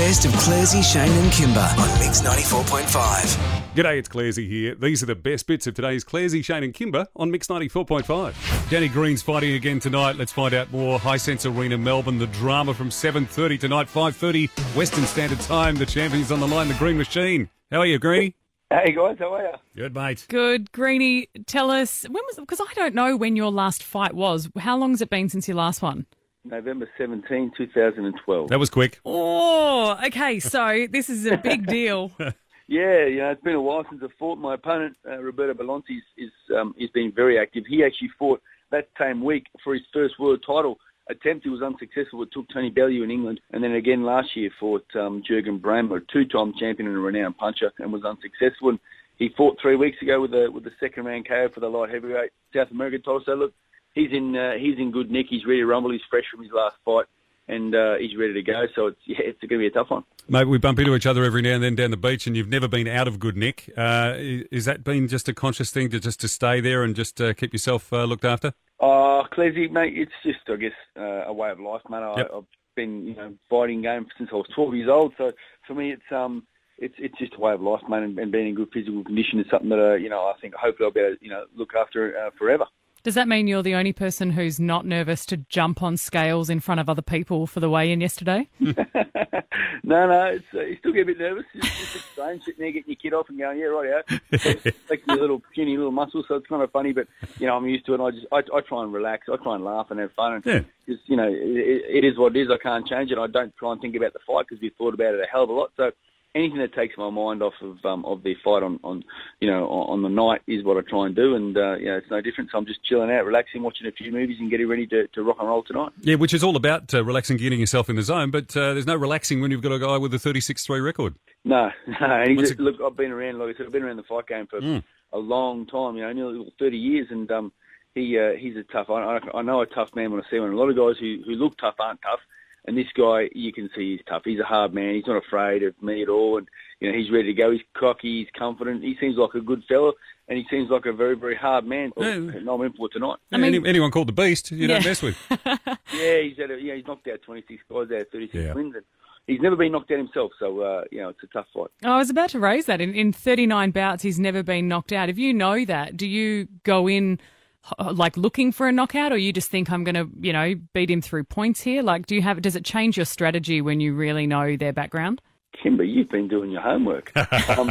best of Clairsy, Shane, and Kymba on Mix 94.5. G'day, it's Clairsy here. These are the best bits of today's Clairsy, Shane and Kimber on Mix 94.5. Danny Green's fighting again tonight. Let's find out more. Hisense Arena, Melbourne. The drama from 7.30 tonight, 5.30 Western Standard Time. The champions on the line, the Green Machine. How are you, Greeny? Hey guys, how are you? Good, mate. Good, Greeny. Tell us when was because I don't know when your last fight was. How long has it been since your last one? November 17, 2012. That was quick. Oh, okay. So this is a big deal. Yeah, you know, it's been a while since I fought. My opponent, uh, Roberto Bolonti, is, is um, he's been very active. He actually fought that same week for his first world title attempt. He was unsuccessful. It took Tony Bellew in England, and then again last year fought um, Jurgen Brähmer, a two-time champion and a renowned puncher, and was unsuccessful. And he fought three weeks ago with the with the second round KO for the light heavyweight South American title. So look, he's in uh, he's in good nick. He's ready to rumble. He's fresh from his last fight. And uh, he's ready to go, so it's yeah, it's going to be a tough one. Mate, we bump into each other every now and then down the beach, and you've never been out of good nick. Uh, is that been just a conscious thing to just to stay there and just uh, keep yourself uh, looked after? Oh, Clezzy, mate, it's just, I guess, uh, a way of life, mate. I, Yep. I've been, you know, fighting game since I was 12 years old. So for me, it's um, it's it's just a way of life, mate. And, and being in good physical condition is something that, uh, you know, I think hopefully I'll be able to, you know, look after uh, forever. Does that mean you're the only person who's not nervous to jump on scales in front of other people for the weigh-in yesterday? no, no, it's, uh, you still get a bit nervous. It's, it's just strange sitting there getting your kid off and going, yeah, right, yeah. like your little puny little muscle, so it's kind of funny. But you know, I'm used to it. And I just I, I try and relax. I try and laugh and have fun. And Yeah. just you know, it, it is what it is. I can't change it. I don't try and think about the fight because we've thought about it a hell of a lot. So anything that takes my mind off of um, of the fight on, on you know on, the night is what I try and do. And uh, you know, it's no different. So I'm just chilling out, relaxing, watching a few movies, and getting ready to, to rock and roll tonight. Yeah, which is all about uh, relaxing, getting yourself in the zone. But uh, there's no relaxing when you've got a guy with a 36-3 record. No, no. And What's it- look, I've been around, like I said, I've been around the fight game for a long time. You know, nearly thirty years, and um, he uh, he's a tough. I, I, I know a tough man when I see one. A lot of guys who who look tough aren't tough, and this guy, you can see he's tough. He's a hard man. He's not afraid of me at all, and you know he's ready to go. He's cocky. He's confident. He seems like a good fella, and he seems like a very very hard man. Yeah. No, I'm in for tonight. I mean- Any, anyone called the Beast, you don't mess with. Yeah, he's had a, yeah, he's knocked out 26 guys out of 36 Yeah. wins, and he's never been knocked out himself. So uh, you know, it's a tough fight. Oh, I was about to raise that. In, in 39 bouts, he's never been knocked out. If you know that, do you go in h- like looking for a knockout, or you just think I'm going to, you know, beat him through points here? Like, do you have? Does it change your strategy when you really know their background? Kymba, you've been doing your homework. um,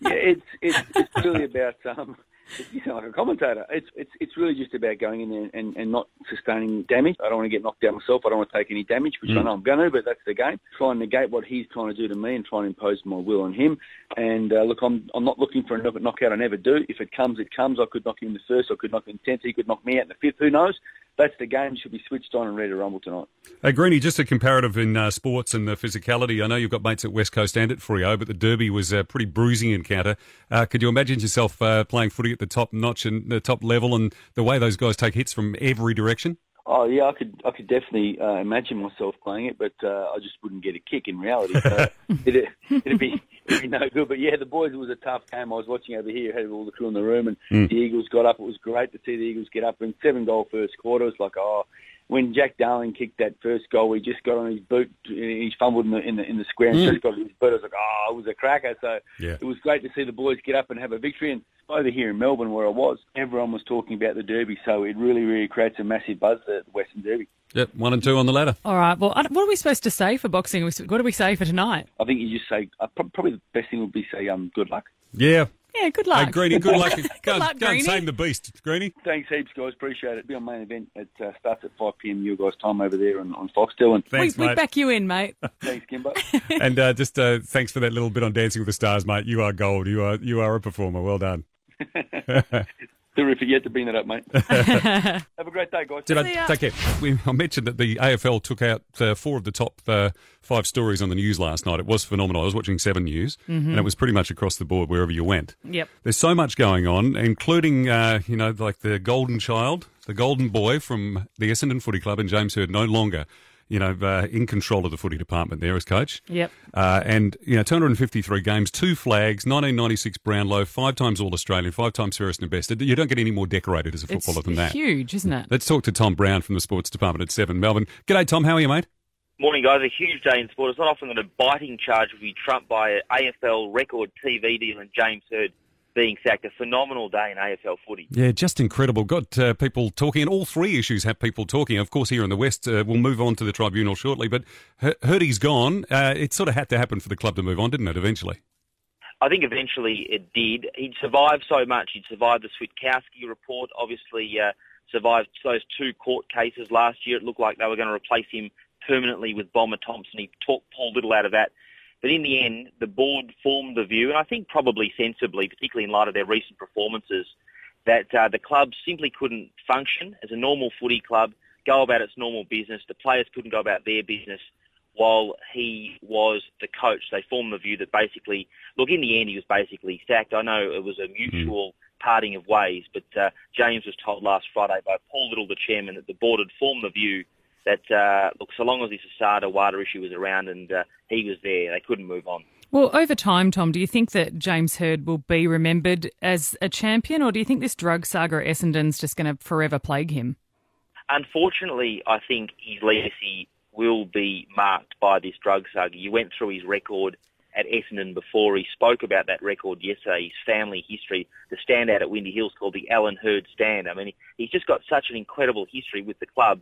yeah, it's it's it's really about um, you sound like a commentator. It's it's it's really just about going in there and, and not sustaining damage. I don't want to get knocked out myself. I don't want to take any damage, which I know I'm going to, but that's the game. Try and negate what he's trying to do to me and try and impose my will on him. And uh, look, I'm I'm not looking for a knock- knockout. I never do. If it comes, it comes. I could knock him in the first. I could knock him in the tenth. He could knock me out in the fifth. Who knows? That's the game. Should be switched on and ready to rumble tonight. Hey, Greeny, just a comparative in uh, sports and the physicality. I know you've got mates at West Coast and at Freo, but the Derby was a pretty bruising encounter. Uh, could you imagine yourself uh, playing footy at the top notch and the top level and the way those guys take hits from every direction? Oh yeah, I could I could definitely uh, imagine myself playing it, but uh, I just wouldn't get a kick in reality. So it'd, it'd be it'd be no good. But yeah, the boys, it was a tough game. I was watching over here, had all the crew in the room, and the Eagles got up. It was great to see the Eagles get up in seven goal first quarter. It was like oh. When Jack Darling kicked that first goal, he just got on his boot. He fumbled in the in the, in the square and just got on his boot. I was like, oh, it was a cracker. So Yeah. it was great to see the boys get up and have a victory. And over here in Melbourne, where I was, everyone was talking about the Derby. So it really, really creates a massive buzz, the the Western Derby. Yep, one and two on the ladder. All right. Well, what are we supposed to say for boxing? What do we say for tonight? I think you just say uh, probably the best thing would be say um good luck. Yeah. Yeah. Good luck. Hey, Greeny, good luck. go, luck, go and tame the beast, Greeny. Thanks heaps, guys. Appreciate it. Be on main event. It uh, starts at 5 p.m. your guys' time over there on, on Foxtel. And Thanks, we, we back you in, mate. thanks, Kimbo. and uh, just uh, thanks for that little bit on Dancing with the Stars, mate. You are gold. You are you are a performer. Well done. Terrific. You had to bring that up, mate. Have a great day, guys. Did I take it? We, I mentioned that the AFL took out uh, four of the top uh, five stories on the news last night. It was phenomenal. I was watching Seven News, and it was pretty much across the board wherever you went. Yep. There's so much going on, including uh, you know like the golden child, the golden boy from the Essendon Footy Club, and James Hird no longer. You know, uh, in control of the footy department there as coach. Yep. Uh, and, you know, 253 games, two flags, 1996 Brownlow, five times All Australian, five times fairest and best. You don't get any more decorated as a It's footballer than that. huge, isn't it? Let's talk to Tom Browne from the sports department at Seven Melbourne. G'day, Tom. How are you, mate? Morning, guys. A huge day in sport. It's not often that a biting charge will be trumped by an AFL record TV deal and James Hird being sacked. A phenomenal day in AFL footy. Yeah, just incredible. Got uh, people talking, and all three issues have people talking. Of course, here in the West, uh, we'll move on to the tribunal shortly, but Hirdy's gone. Uh, it sort of had to happen for the club to move on, didn't it, eventually? I think eventually it did. He'd survived so much. He'd survived the Switkowski report, obviously uh, survived those two court cases last year. It looked like they were going to replace him permanently with Bomber Thompson. He talked Paul Little out of that. But in the end, the board formed the view, and I think probably sensibly, particularly in light of their recent performances, that uh, the club simply couldn't function as a normal footy club, go about its normal business. The players couldn't go about their business while he was the coach. They formed the view that basically, look, in the end, he was basically sacked. I know it was a mutual parting of ways, but uh, James was told last Friday by Paul Little, the chairman, that the board had formed the view that uh, look, so long as this Asada WADA issue was around and uh, he was there, they couldn't move on. Well, over time, Tom, do you think that James Hird will be remembered as a champion, or do you think this drug saga at Essendon's just going to forever plague him? Unfortunately, I think his legacy will be marked by this drug saga. You went through his record at Essendon before. He spoke about that record yesterday, his family history, the standout at Windy Hills called the Alan Hird stand. I mean, he's just got such an incredible history with the club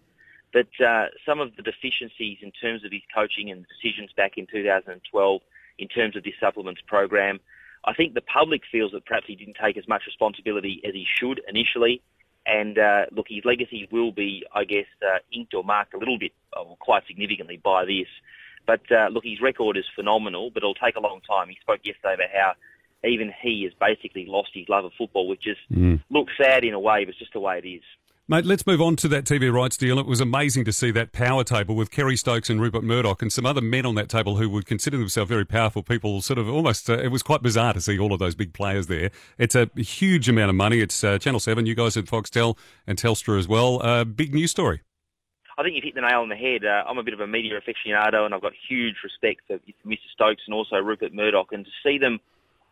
but uh, some of the deficiencies in terms of his coaching and decisions back in 2012 in terms of this supplements program, I think the public feels that perhaps he didn't take as much responsibility as he should initially. And uh, look, his legacy will be, I guess, uh, inked or marked a little bit, or quite significantly by this. But uh, look, his record is phenomenal, but it'll take a long time. He spoke yesterday about how even he has basically lost his love of football, which is mm. looks sad in a way, but it's just the way it is. Mate, let's move on to that TV rights deal. It was amazing to see that power table with Kerry Stokes and Rupert Murdoch and some other men on that table who would consider themselves very powerful people. Sort of almost, uh, it was quite bizarre to see all of those big players there. It's a huge amount of money. It's uh, Channel 7, you guys at Foxtel and Telstra as well. Uh, big news story. I think you've hit the nail on the head. Uh, I'm a bit of a media aficionado and I've got huge respect for Mr. Stokes and also Rupert Murdoch. And to see them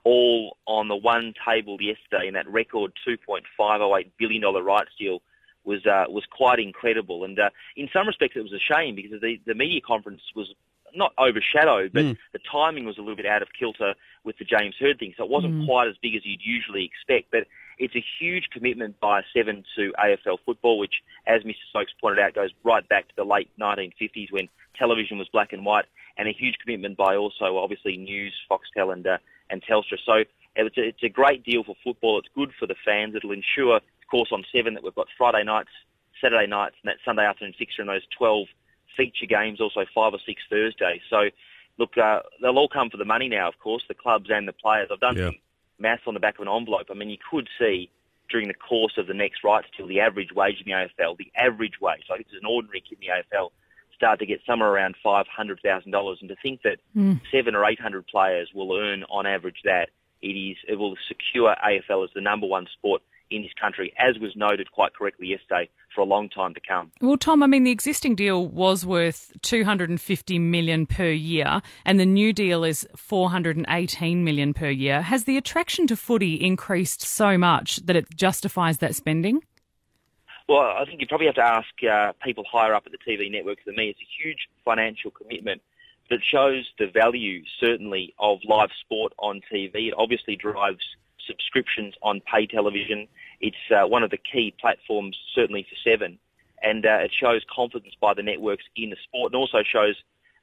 all on the one table yesterday in that record $2.508 billion rights deal was uh, was quite incredible. And uh, in some respects, it was a shame because the the media conference was not overshadowed, but mm. the timing was a little bit out of kilter with the James Hird thing, so it wasn't mm. quite as big as you'd usually expect. But it's a huge commitment by Seven to AFL football, which, as Mr. Stokes pointed out, goes right back to the late 1950s when television was black and white, and a huge commitment by also obviously News, Foxtel, and uh, and Telstra. So it's a, it's a great deal for football. It's good for the fans. It'll ensure of course on seven that we've got Friday nights, Saturday nights, and that Sunday afternoon fixture in those 12 feature games, also five or six Thursdays. So, look, uh, they'll all come for the money now, of course, the clubs and the players. I've done yeah. some maths on the back of an envelope. I mean, you could see during the course of the next rights till the average wage in the AFL, the average wage, like it's an ordinary kid in the AFL, start to get somewhere around $500,000. And to think that mm. seven or 800 players will earn on average that, it is, it will secure AFL as the number one sport in this country, as was noted quite correctly yesterday, for a long time to come. Well, Tom, I mean, the existing deal was worth 250 million per year, and the new deal is 418 million per year. Has the attraction to footy increased so much that it justifies that spending? Well, I think you probably have to ask uh, people higher up at the TV networks than me. It's a huge financial commitment that shows the value, certainly, of live sport on TV. It obviously drives subscriptions on pay television. It's uh, one of the key platforms, certainly for Seven, and uh, it shows confidence by the networks in the sport, and also shows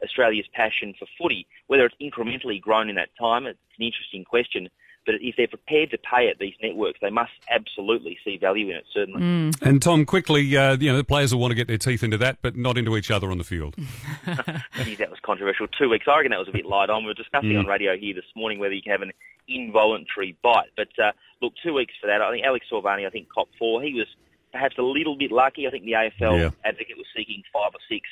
Australia's passion for footy. Whether it's incrementally grown in that time, it's an interesting question. But if they're prepared to pay it, these networks, they must absolutely see value in it, certainly. Mm. And Tom, quickly, uh, you know, the players will want to get their teeth into that, but not into each other on the field. Geez, that was controversial. Two weeks, I reckon that was a bit light on. We were discussing mm. on radio here this morning whether you can have an involuntary bite. But uh, look, two weeks for that. I think Alex Sorvani, I think cop four. He was perhaps a little bit lucky. I think the AFL yeah. advocate was seeking five or six.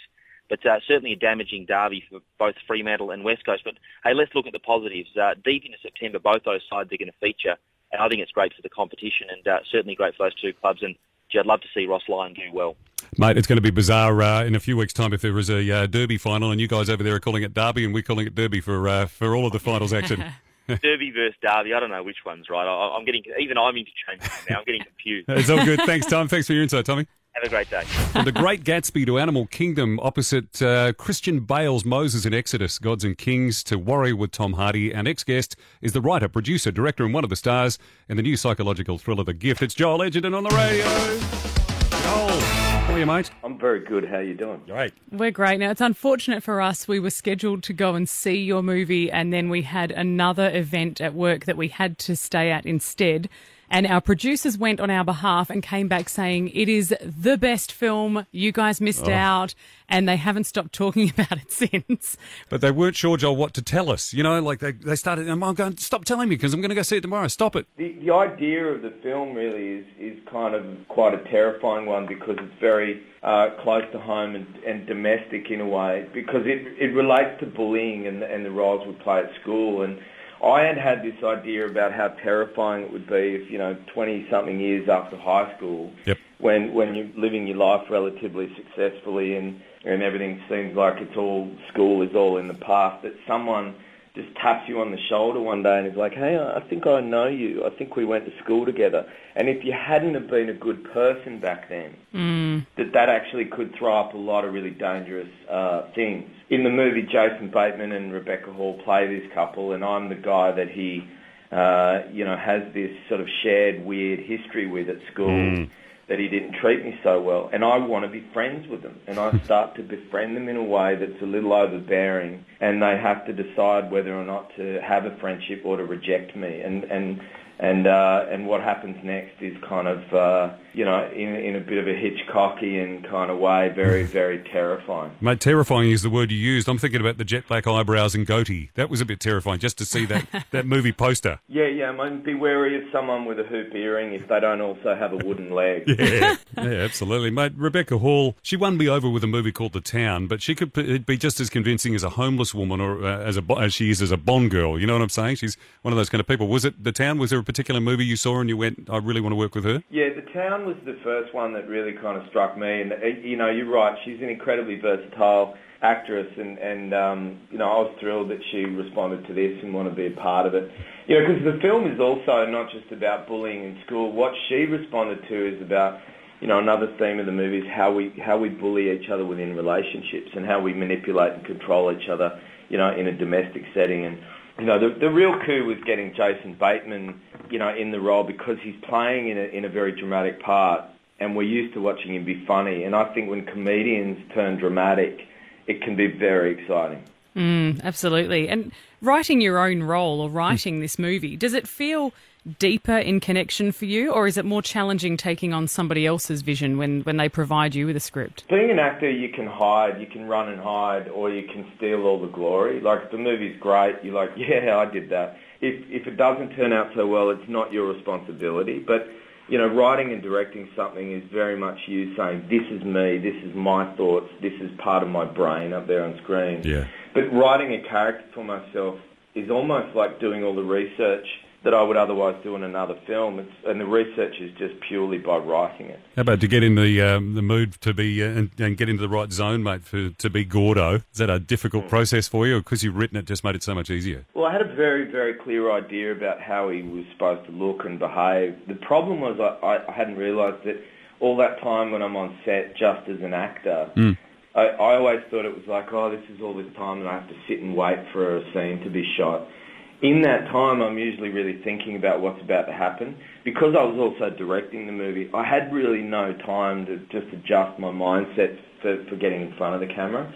But uh, certainly a damaging derby for both Fremantle and West Coast. But hey, let's look at the positives. Uh, deep into September, both those sides are going to feature, and I think it's great for the competition and uh, certainly great for those two clubs. And gee, I'd love to see Ross Lyon do well. Mate, it's going to be bizarre uh, in a few weeks' time if there is a uh, Derby final, and you guys over there are calling it Derby, and we're calling it Derby for uh, for all of the finals action. Derby versus Derby. I don't know which one's right. I, am getting even I'm interchanging now. I'm getting confused. it's all good. Thanks, Tom. Thanks for your insight, Tommy. Have a great day. From the Great Gatsby to Animal Kingdom, opposite uh, Christian Bale's Moses in Exodus, Gods and Kings to Warrior with Tom Hardy. Our next guest is the writer, producer, director, and one of the stars in the new psychological thriller The Gift. It's Joel Edgerton on the radio. Joel, how are you, mate? I'm very good. How are you doing? Great. We're great. Now, it's unfortunate for us. We were scheduled to go and see your movie, and then we had another event at work that we had to stay at instead. And our producers went on our behalf and came back saying it is the best film. You guys missed out, and they haven't stopped talking about it since. But they weren't sure, Joel, what to tell us. You know, like they, they started, I'm going, stop telling me because I'm going to go see it tomorrow. Stop it. The, the idea of the film really is, is kind of quite a terrifying one because it's very uh, close to home and, and domestic in a way because it, it relates to bullying and, and the roles we play at school. And I had had this idea about how terrifying it would be if, you know, 20 something years after high school, Yep. when, when you're living your life relatively successfully and, and everything seems like it's all, school is all in the past, that someone just taps you on the shoulder one day and is like, hey, I think I know you. I think we went to school together. And if you hadn't have been a good person back then, that that actually could throw up a lot of really dangerous uh, things. In the movie, Jason Bateman and Rebecca Hall play this couple, and I'm the guy that he, uh, you know, has this sort of shared weird history with at school. That he didn't treat me so well, and I want to be friends with them, and I start to befriend them in a way that's a little overbearing, and they have to decide whether or not to have a friendship or to reject me, and and and uh, and what happens next is kind of uh, you know in in a bit of a Hitchcockian kind of way, very very terrifying. Mate, terrifying is the word you used. I'm thinking about the jet black eyebrows and goatee. That was a bit terrifying just to see that, that movie poster. Yeah, yeah. I mean, be wary of someone with a hoop earring if they don't also have a wooden leg. Yeah, yeah, absolutely, mate. Rebecca Hall, she won me over with a movie called The Town, but she could be just as convincing as a homeless woman or uh, as a as she is as a Bond girl. You know what I'm saying? She's one of those kind of people. Was it The Town? Was there a particular movie you saw and you went, I really want to work with her? Yeah, The Town was the first one that really kind of struck me. And, uh, you know, you're right. She's an incredibly versatile actress. And, and um, you know, I was thrilled that she responded to this and wanted to be a part of it. You know, because the film is also not just about bullying in school. What she responded to is about, you know, another theme of the movie is how we, how we bully each other within relationships and how we manipulate and control each other, you know, in a domestic setting. And, you know, the, the real coup was getting Jason Bateman, you know, in the role because he's playing in a, in a very dramatic part and we're used to watching him be funny. And I think when comedians turn dramatic, it can be very exciting. Mm, Absolutely. And writing your own role or writing this movie, does it feel deeper in connection for you, or is it more challenging taking on somebody else's vision when, when they provide you with a script? Being an actor, you can hide, you can run and hide, or you can steal all the glory. Like, if the movie's great, you're like, yeah, I did that. If, if it doesn't turn out so well, it's not your responsibility. But, you know, writing and directing something is very much you saying, this is me, this is my thoughts, this is part of my brain up there on screen. Yeah. But writing a character for myself is almost like doing all the research that I would otherwise do in another film. It's, and the research is just purely by writing it. How about to get in the um, the mood to be uh, and, and get into the right zone, mate, for to be Gordo? Is that a difficult process for you, or because you've written it, just made it so much easier? Well, I had a very, very clear idea about how he was supposed to look and behave. The problem was I, I hadn't realised that all that time when I'm on set just as an actor, I, I always thought it was like, oh, this is all this time and I have to sit and wait for a scene to be shot. In that time, I'm usually really thinking about what's about to happen. Because I was also directing the movie, I had really no time to just adjust my mindset for, for getting in front of the camera.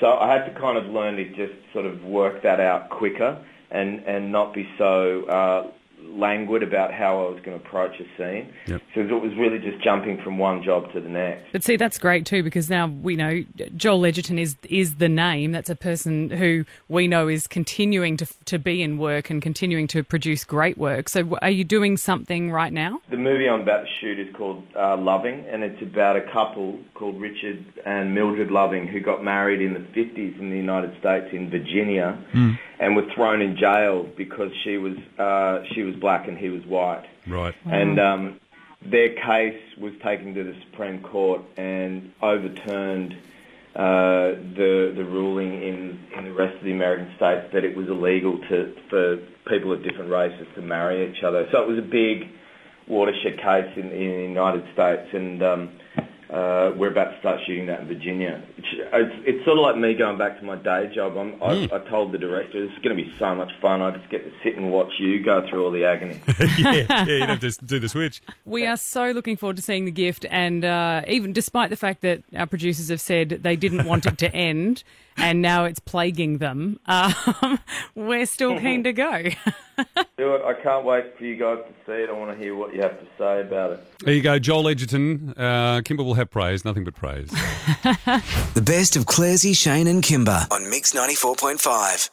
So I had to kind of learn to just sort of work that out quicker and, and not be so uh, languid about how I was going to approach a scene. Yep. So it was really just jumping from one job to the next. But see, that's great too because now we know Joel Edgerton is is the name. That's a person who we know is continuing to to be in work and continuing to produce great work. So, are you doing something right now? The movie I'm about to shoot is called uh, Loving, and it's about a couple called Richard and Mildred Loving who got married in the 50s in the United States in Virginia, and were thrown in jail because she was uh, she was black and he was white. Right. And um, their case was taken to the Supreme Court and overturned uh, the the ruling in, in the rest of the American states that it was illegal to for people of different races to marry each other. So it was a big watershed case in, in the United States, and um, uh, we're about to start shooting that in Virginia. It's, it's, it's sort of like me going back to my day job. I'm, Mm. I, I told the director it's going to be so much fun. I just get to sit and watch you go through all the agony. yeah, yeah, you don't have to do the switch. We are so looking forward to seeing the gift, and uh, even despite the fact that our producers have said they didn't want it to end, and now it's plaguing them, um, we're still keen to go. Do it. I can't wait for you guys to see it. I want to hear what you have to say about it. There you go, Joel Edgerton. Uh, Kymba will have praise, nothing but praise. The best of Clairsy, Shane, and Kymba on Mix 94.5.